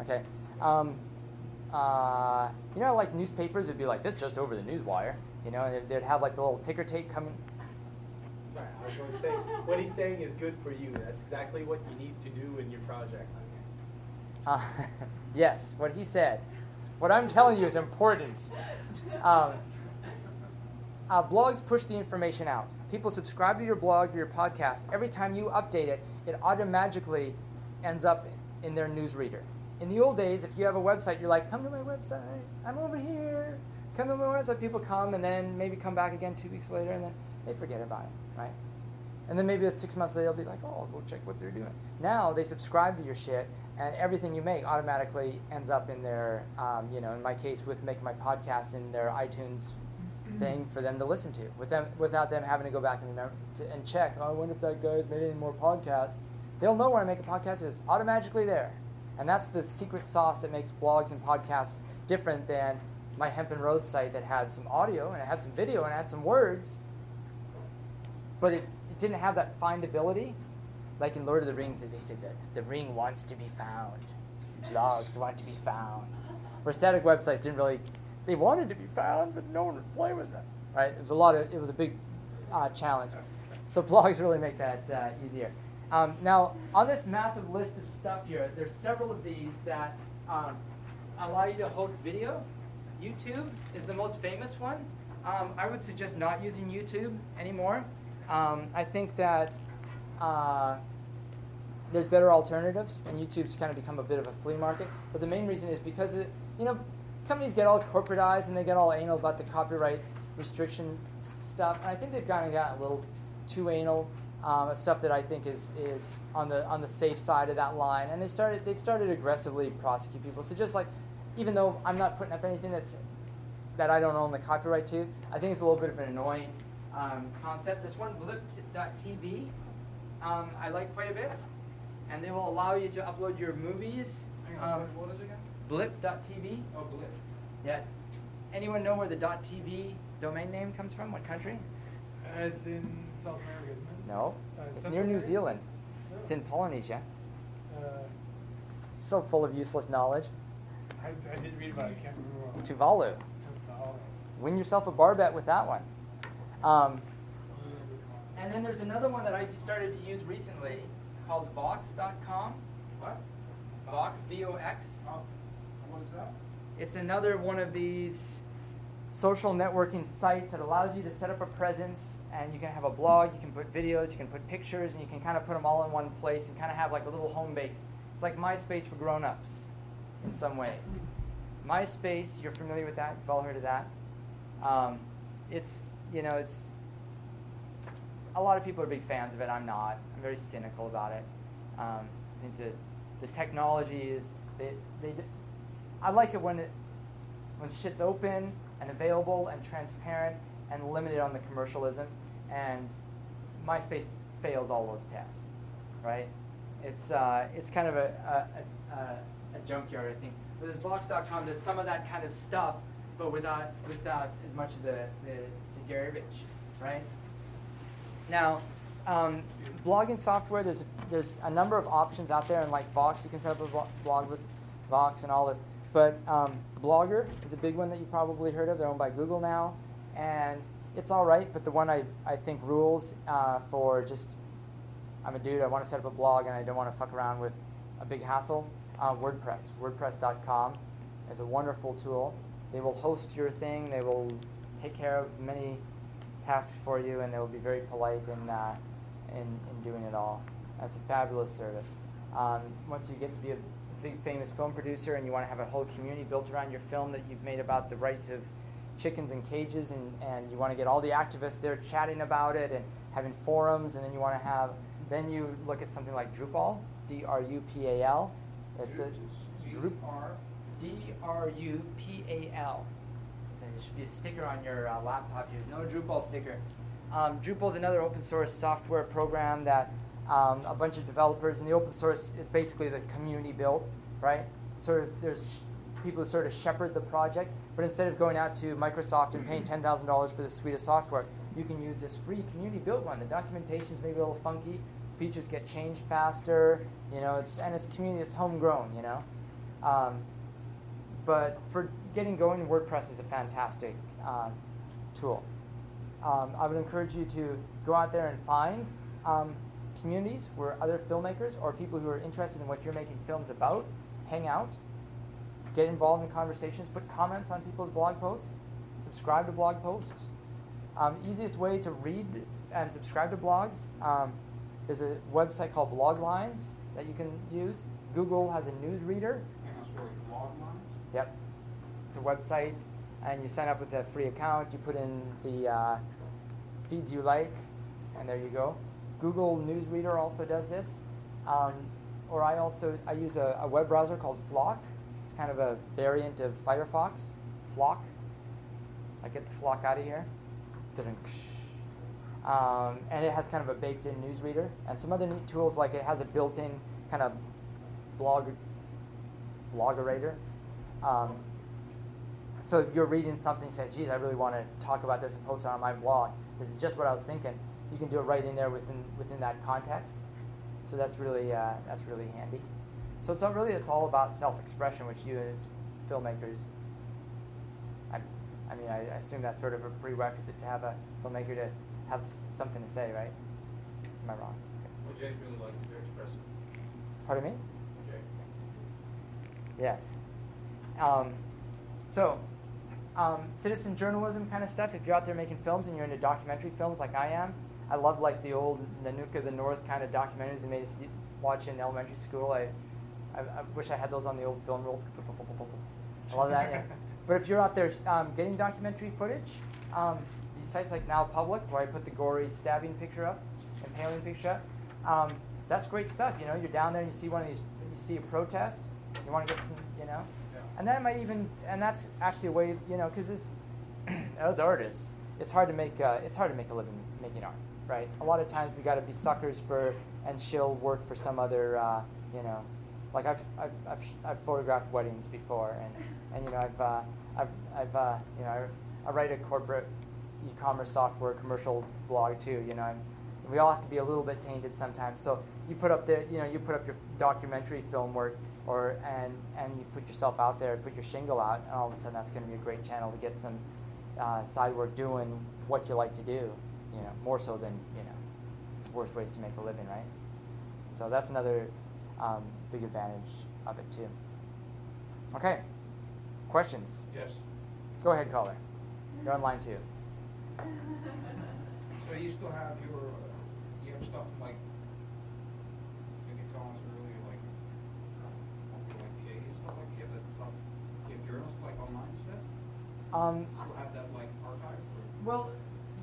Okay. Um, uh, you know, like newspapers would be like this just over the newswire. You know, and they'd have like the little ticker tape coming. Right, I was going to say, what he's saying is good for you. That's exactly what you need to do in your project. Uh, [laughs] yes, what he said. What I'm telling you is important. Um, uh, blogs push the information out. People subscribe to your blog or your podcast. Every time you update it, it automatically ends up in their newsreader. in the old days, if you have a website, you're like, come to my website. I'm over here. Come to my website. People come and then maybe come back again two weeks later and then they forget about it, right? And then maybe six months later, they'll be like, oh, I'll go check what they're doing. Now they subscribe to your shit, and everything you make automatically ends up in their, um, you know, in my case, with making my podcast in their iTunes thing for them to listen to, with them without them having to go back and remember to, and check. Oh, I wonder if that guy's made any more podcasts. They'll know when I make a podcast. It's automatically there, and that's the secret sauce that makes blogs and podcasts different than my Hempen Road site that had some audio and it had some video and it had some words, but it, it didn't have that findability. Like in Lord of the Rings, they said that the ring wants to be found, blogs want to be found. Where static websites didn't really, they wanted to be found, but no one would play with them. Right? It was a lot of, it was a big uh, challenge. So blogs really make that uh, easier. Um, now, on this massive list of stuff here, there's several of these that um, allow you to host video. YouTube is the most famous one. Um, I would suggest not using YouTube anymore. Um, I think that uh, there's better alternatives, and YouTube's kind of become a bit of a flea market. But the main reason is because it, you know, companies get all corporatized and they get all anal about the copyright restriction stuff, and I think they've kind of gotten a little too anal. Um, stuff that I think is is on the on the safe side of that line, and they started they've started aggressively prosecute people. So just like, even though I'm not putting up anything that's that I don't own the copyright to, I think it's a little bit of an annoying um, concept. This one, Blip.tv, um, I like quite a bit, and they will allow you to upload your movies. On, Um, what is it again? Blip.tv. Oh, Blip. Yeah. Anyone know where the .tv domain name comes from? What country? Uh, It's in South America, isn't it? No. Uh, It's Central near New Zealand. No. It's in Polynesia. Uh, So full of useless knowledge. I, I did read about it, I can't remember. Tuvalu. Tuvalu. Win yourself a bar bet with that one. Um, and then there's another one that I started to use recently called Vox.com. What? Vox, V-O-X. Oh, It's another one of these social networking sites that allows you to set up a presence and you can have a blog, you can put videos, you can put pictures, and you can kind of put them all in one place and kind of have like a little home base. It's like MySpace for grown-ups in some ways. MySpace, you're familiar with that? You've all heard of that? Um, it's, you know, it's, a lot of people are big fans of it. I'm not. I'm very cynical about it. Um, I think the, the technology is, they, they, I like it when it, when shit's open and available and transparent and limited on the commercialism. And MySpace fails all those tests, right? It's uh, it's kind of a a, a, a junkyard, I think. Whereas Vox.com does some of that kind of stuff, but without without as much of the the, the garbage, right? Now, um, blogging software, there's a, there's a number of options out there, and like Vox, you can set up a blog with Vox and all this. But um, Blogger is a big one that you probably heard of. They're owned by Google now, and it's all right. But the one I, I think rules uh, for just I'm a dude. I want to set up a blog, and I don't want to fuck around with a big hassle. Uh, WordPress, WordPress.com, is a wonderful tool. They will host your thing. They will take care of many tasks for you, and they will be very polite in uh, in, in doing it all. That's a fabulous service. Um, once you get to be a big famous film producer and you want to have a whole community built around your film that you've made about the rights of chickens in cages, and, and you want to get all the activists there chatting about it and having forums, and then you want to have, then you look at something like Drupal, D-R-U-P-A-L. It's a Drup- D-R-U-P-A-L. So there should be a sticker on your uh, laptop here. No Drupal sticker. Um, Drupal is another open source software program that um, a bunch of developers, and the open source is basically the community built, right? Sort of there's sh- people who sort of shepherd the project, but instead of going out to Microsoft and paying $10,000 for the suite of software, you can use this free community built one. The documentation is maybe a little funky, features get changed faster, you know, it's and it's community, it's homegrown, you know. Um, but for getting going, WordPress is a fantastic um, tool. Um, I would encourage you to go out there and find um, communities where other filmmakers or people who are interested in what you're making films about hang out, get involved in conversations, put comments on people's blog posts, subscribe to blog posts. Um, easiest way to read and subscribe to blogs um, is a website called Bloglines that you can use. Google has a news reader. Yep. It's a website, and you sign up with a free account. You put in the uh, feeds you like, and there you go. Google Newsreader also does this. Um, or I also I use a, a web browser called Flock. It's kind of a variant of Firefox. Flock. I get the flock out of here. Um, and it has kind of a baked-in newsreader and some other neat tools like it has a built-in kind of blog blogerator. Um, so if you're reading something say, geez, I really want to talk about this and post it on my blog, this is just what I was thinking, you can do it right in there within within that context. So that's really uh, that's really handy. So it's all really it's all about self-expression, which you as filmmakers, I, I mean, I, assume that's sort of a prerequisite to have a filmmaker to have something to say, right? Am I wrong? Would Jay's really like to express it. Pardon me? Yes. Um, so, um, citizen journalism kind of stuff. If you're out there making films and you're into documentary films like I am, I love like the old Nanook of the North kind of documentaries they made us watch in elementary school. I, I, I wish I had those on the old film roll. I love that. Yeah. [laughs] But if you're out there um, getting documentary footage, um, these sites like NowPublic, where I put the gory stabbing picture up, impaling picture up, um, that's great stuff. You know, you're down there and you see one of these, you see a protest, you want to get some, you know, Yeah. and that might even, and that's actually a way, you know, because [clears throat] as artists, it's hard to make, uh, it's hard to make a living making art, right? A lot of times we got to be suckers for and she'll work for some other, uh, you know, like I've, I've, I've, I've photographed weddings before, and, and you know, I've, uh, I've, I've, uh, you know, I, I write a corporate e-commerce software commercial blog too. You know, and we all have to be a little bit tainted sometimes. So you put up the, you know, you put up your documentary film work, or and and you put yourself out there, put your shingle out, and all of a sudden that's going to be a great channel to get some uh, side work doing what you like to do. You know, more so than you know, it's worse ways to make a living, right? So that's another um, big advantage of it too. Okay, questions? Yes. Go ahead, caller. You're online too. [laughs] So you still have your, uh, you have stuff like, you can tell us earlier, like, like the eighties stuff like, you have that stuff, you have journals like online stuff? Um, Still have that like archived or? well,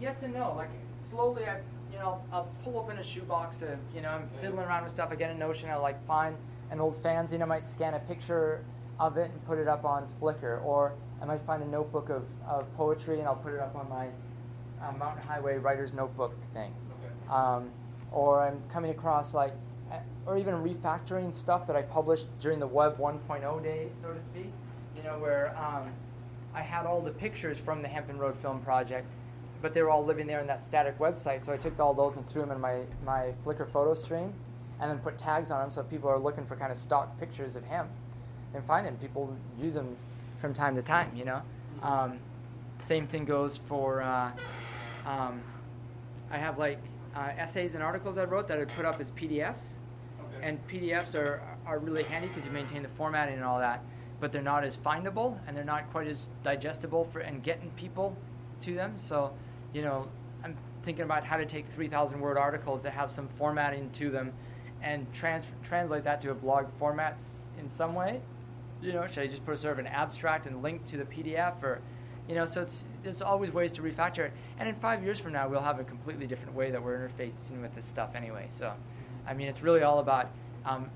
yes and no. Like slowly, I you know I'll pull open a shoebox of you know I'm fiddling around with stuff. I get a notion. I like find an old fanzine. I might scan a picture of it and put it up on Flickr, or I might find a notebook of, of poetry and I'll put it up on my uh, Mountain Highway Writer's Notebook thing. Okay. um, or I'm coming across like, or even refactoring stuff that I published during the Web 1.0 days, so to speak. You know, where um, I had all the pictures from the Hempen Road Film Project, but they were all living there in that static website. So I took all those and threw them in my my Flickr photo stream, and then put tags on them so people are looking for kind of stock pictures of him, and find them. People use them from time to time. You know. Um, same thing goes for. Uh, um, I have like uh, essays and articles I wrote that I put up as PDFs, Okay. and PDFs are are really handy because you maintain the formatting and all that, but they're not as findable and they're not quite as digestible for and getting people to them. So, you know, I'm thinking about how to take 3,000 word articles that have some formatting to them, and trans- translate that to a blog format in some way. You know, should I just put sort of an abstract and link to the PDF or you know, so it's there's always ways to refactor it. And in five years from now, we'll have a completely different way that we're interfacing with this stuff anyway. So, I mean, it's really all about um,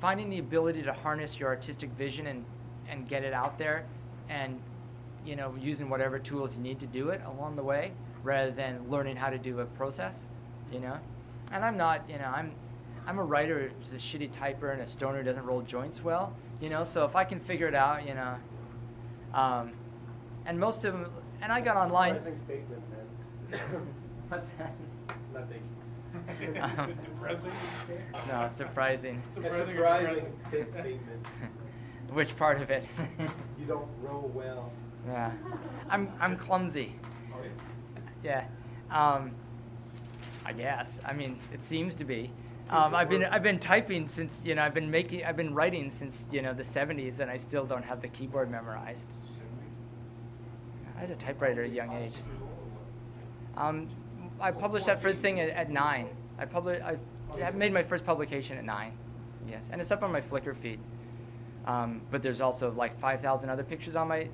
finding the ability to harness your artistic vision and and get it out there, and you know, using whatever tools you need to do it along the way, rather than learning how to do a process. You know, and I'm not, you know, I'm I'm a writer who's a shitty typer and a stoner who doesn't roll joints well. You know, so if I can figure it out, you know. Um, and most of them, and I got online. Surprising statement, man. [laughs] What's that? Nothing. [laughs] [laughs] Depressing? No, surprising. A surprising statement. Which part of it? You don't roll well. Yeah, I'm I'm clumsy. Oh, yeah? Yeah, um, I guess. I mean, it seems to be. Um, I've been I've been typing since you know I've been making I've been writing since you know the 70s, and I still don't have the keyboard memorized. I had a typewriter at a young age. Um, I published that first thing at, at nine. I published. I I made my first publication at nine. Yes, and it's up on my Flickr feed. Um, but there's also like 5,000 other pictures on my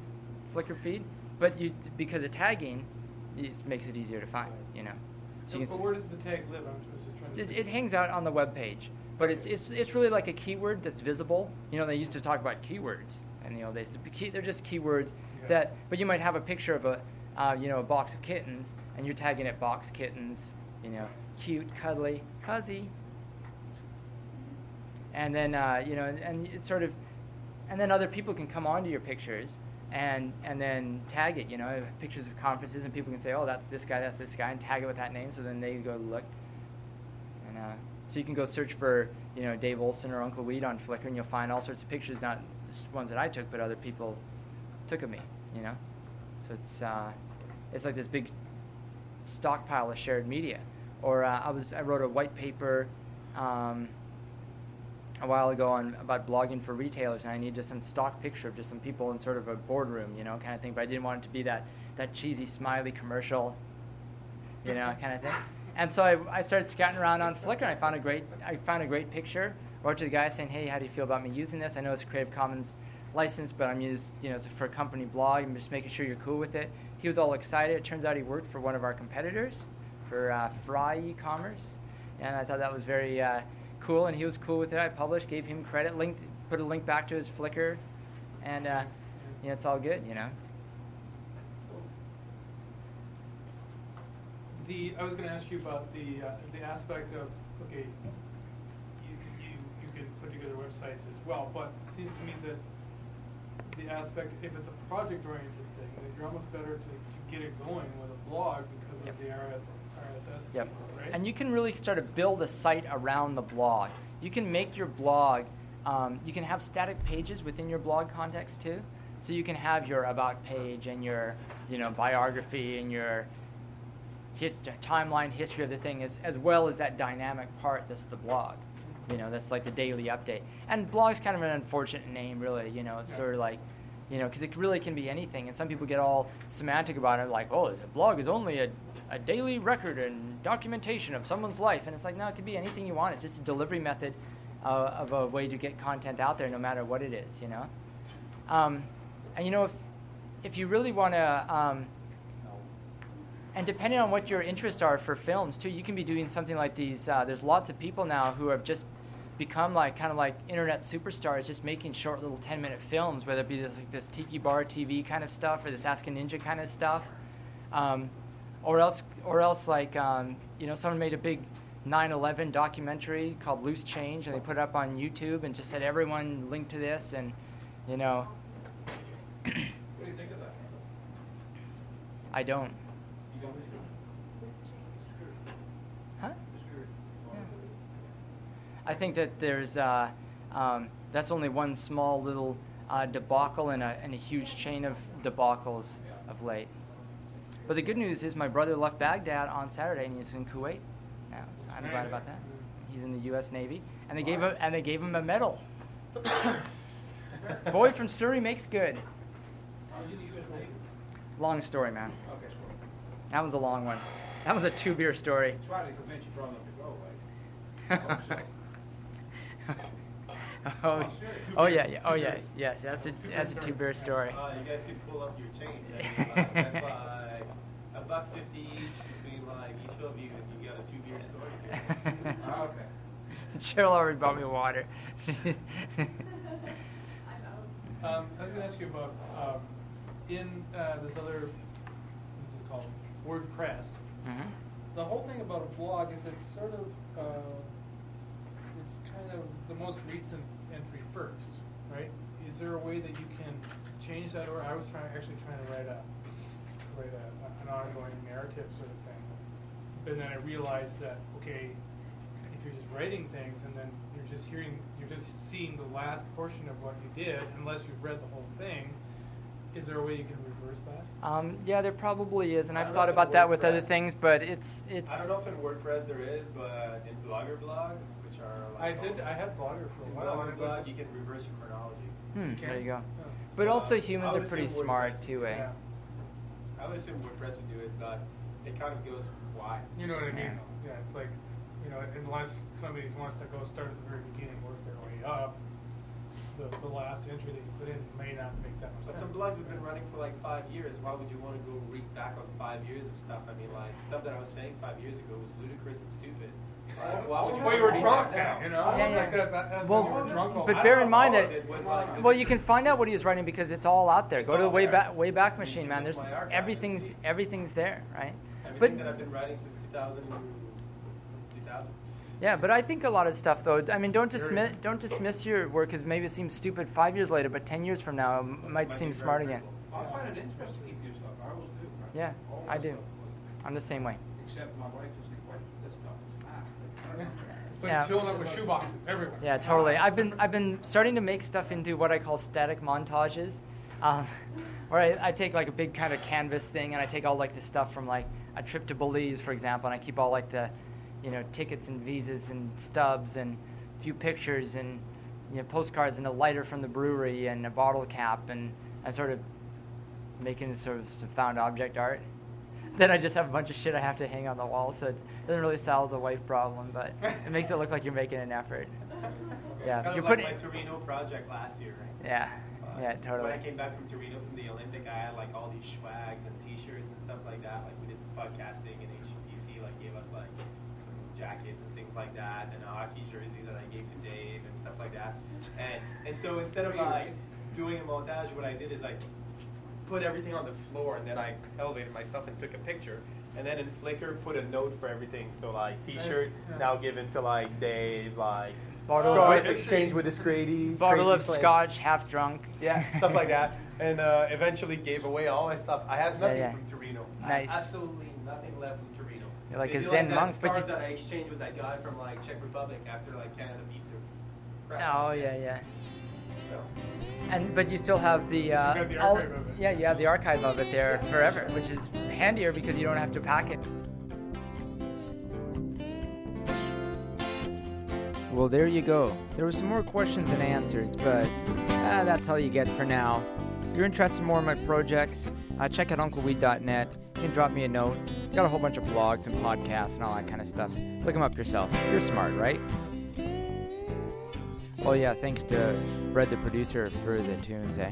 Flickr feed. But you, because of tagging, it makes it easier to find. You know. So, you but where does the tag live? I'm just trying to. it, it hangs out on the web page, but it's, it's it's really like a keyword that's visible. You know, they used to talk about keywords, and you know, they the key, they're just keywords Yeah. that. But you might have a picture of a, uh, you know, a box of kittens, and you're tagging it box kittens. You know, cute, cuddly, fuzzy. And then uh, you know, and, and it's sort of, and then other people can come onto your pictures. And, and then tag it, you know, pictures of conferences, and people can say, oh, that's this guy, that's this guy, and tag it with that name. So then they go look, and uh, so you can go search for, you know, Dave Olson or Uncle Weed on Flickr, and you'll find all sorts of pictures, not just ones that I took, but other people took of me, you know. So it's uh, it's like this big stockpile of shared media. Or uh, I was I wrote a white paper um, a while ago on about blogging for retailers, and I needed just some stock picture of just some people in sort of a boardroom, you know, kind of thing. But I didn't want it to be that that cheesy smiley commercial you know, kind of thing. And so I, I started scouting around on Flickr, and I found a great I found a great picture. Wrote to the guy saying, "Hey, how do you feel about me using this? I know it's a Creative Commons license, but I'm used, you know, for a company blog. I'm just making sure you're cool with it." He was all excited. It turns out he worked for one of our competitors, for uh, Fry e-commerce, and I thought that was very uh, cool. And he was cool with it. I published, gave him credit, linked, put a link back to his Flickr, and uh, you know, it's all good, you know. The, I was gonna ask you about the, uh, the aspect of, okay, you you, you can put together websites as well, but it seems to me that the aspect, if it's a project-oriented thing, then you're almost better to, to get it going with a blog because Yep. of the RS, RSS Yep. right? And you can really start to build a site around the blog. You can make your blog, um, you can have static pages within your blog context too. So you can have your about page and your, you know, biography and your his, timeline history of the thing as, as well as that dynamic part that's the blog. You know, that's like the daily update. And blog's kind of an unfortunate name, really. You know, it's Yeah. sort of like, you know, because it really can be anything. And some people get all semantic about it, like, oh, a blog is only a, a daily record and documentation of someone's life. And it's like, no, it could be anything you want. It's just a delivery method uh, of a way to get content out there, no matter what it is. You know. Um, and you know, if if you really want to. Um, and depending on what your interests are for films too, you can be doing something like these. Uh, there's lots of people now who have just become like kind of like internet superstars, just making short little 10-minute films, whether it be this, like this Tiki Bar TV kind of stuff or this Ask a Ninja kind of stuff, um, or else, or else like um, you know, someone made a big 9/11 documentary called Loose Change, and they put it up on YouTube and just said everyone link to this, and you know, What do you think of that? I don't. You don't Huh? Screwed. I think that there's uh, um, that's only one small little uh, debacle in a, in a huge chain of debacles of late. But the good news is my brother left Baghdad on Saturday and he's in Kuwait now. So I'm glad about that. He's in the U.S. Navy and they gave him and they gave him a medal. [coughs] Boy from Surrey makes good. Oh, you the US Navy? Long story, man. Okay, That was a long one. That was a two beer story. try to convince you strong to go, right? [laughs] I oh, I'm serious. Two oh yeah, yeah, oh yeah, yes, that's a Two that's a beer two beer story. Uh, you guys can pull up your change. [laughs] I mean, like, that's like a buck fifty each between like each of you if you got a two beer story. here. [laughs] Oh, okay. [laughs] Cheryl already bought me water. [laughs] Um, I was gonna ask you about, um, in, uh, this other, what's it called, WordPress. Mhm. The whole thing about a blog is it's sort of, uh, it's kind of the most recent entry first, right? Is there a way that you can change that, or I was trying, actually trying to write a, write a, an ongoing narrative sort of thing. But then I realized that, okay, if you're just writing things and then you're just hearing, you're just seeing the last portion of what you did, unless you've read the whole thing, is there a way you can reverse that? Um, yeah, there probably is, and I I've thought about that with other things, but it's it's. I don't know if in WordPress there is, but in Blogger blogs, which are Like I did, I had Blogger for a while. and Blogger it blog, you can reverse your chronology. Hmm, there you go. Oh. But So, also uh, humans are pretty smart too, would- eh? Yeah. I would assume WordPress would do it, but it kind of goes why. You know what I mean? Yeah. it's like, you know, unless somebody wants to go start at the very beginning, work their way up, the the, the last entry that you put in may not make that much But sense. some blogs have been running for like five years. Why would you want to go read back on five years of stuff? I mean, like stuff that I was saying five years ago was ludicrous and stupid. Like, why would you Well, you were drunk that then, you know? Yeah, yeah. That could that- Well, you drunk but bear in mind that- of it was, like, Well, you can find out what he was writing because it's all out there. It's Go to the way back way back machine, man. There's at my archive and everything's everything's there, right? Everything But that I've been writing since 2000, 2000. Yeah, but I think a lot of stuff though. I mean, don't dismiss don't dismiss your work because maybe it seems stupid five years later, but ten years from now it m- might Might seem smart again. critical. I find it interesting to keep your stuff, I always do. right? Yeah, All I do. stuff, I'm the same way. Except my wife is like, what, this stuff is fast. But Yeah. it's filling up with shoeboxes everywhere. Yeah, totally. I've been I've been starting to make stuff into what I call static montages, um, [laughs] where I, I take like a big kind of canvas thing and I take all like the stuff from like a trip to Belize, for example, and I keep all like the, you know, tickets and visas and stubs and a few pictures and you know postcards and a lighter from the brewery and a bottle cap and and sort of making sort of some found object art. [laughs] Then I just have a bunch of shit I have to hang on the wall, so it doesn't really solve the wife problem, but it makes it look like you're making an effort. [laughs] Yeah, It's kind you're of like putting- my Torino project last year, right? Yeah, Uh, yeah, totally. When I came back from Torino from the Olympic, I had like all these swags and T-shirts and stuff like that. Like we did some podcasting, and HBC like gave us like jackets and things like that, and a hockey jersey that I gave to Dave and stuff like that. And and so instead of like doing a montage, what I did is I put everything on the floor, and then I elevated myself and took a picture. And then in Flickr, put a note for everything. So like T-shirt Yeah. now given to like Dave, like Bottle scarf of- exchange with this crazy Bottle crazy of slave. scotch, half drunk. Yeah, stuff like that. [laughs] And uh, eventually gave away all my stuff. I have nothing yeah. from Torino. I Nice. have absolutely nothing left from Torino. You're like a Maybe Zen that monk, but just- that I exchanged with that guy from like Czech Republic after like Canada beat their crap. Oh yeah, yeah. So, And but you still have the, uh, got the all- archive of it. yeah, you have the archive of it there forever, which is handier because you don't have to pack it. Well, there you go. There were some more questions and answers, but uh, that's all you get for now. If you're interested in more in my projects, uh, check out uncleweed.net. You can drop me a note. Got a whole bunch of blogs and podcasts and all that kind of stuff. Look them up yourself. You're smart, right? Oh yeah, thanks to Brett the producer for the tunes, eh?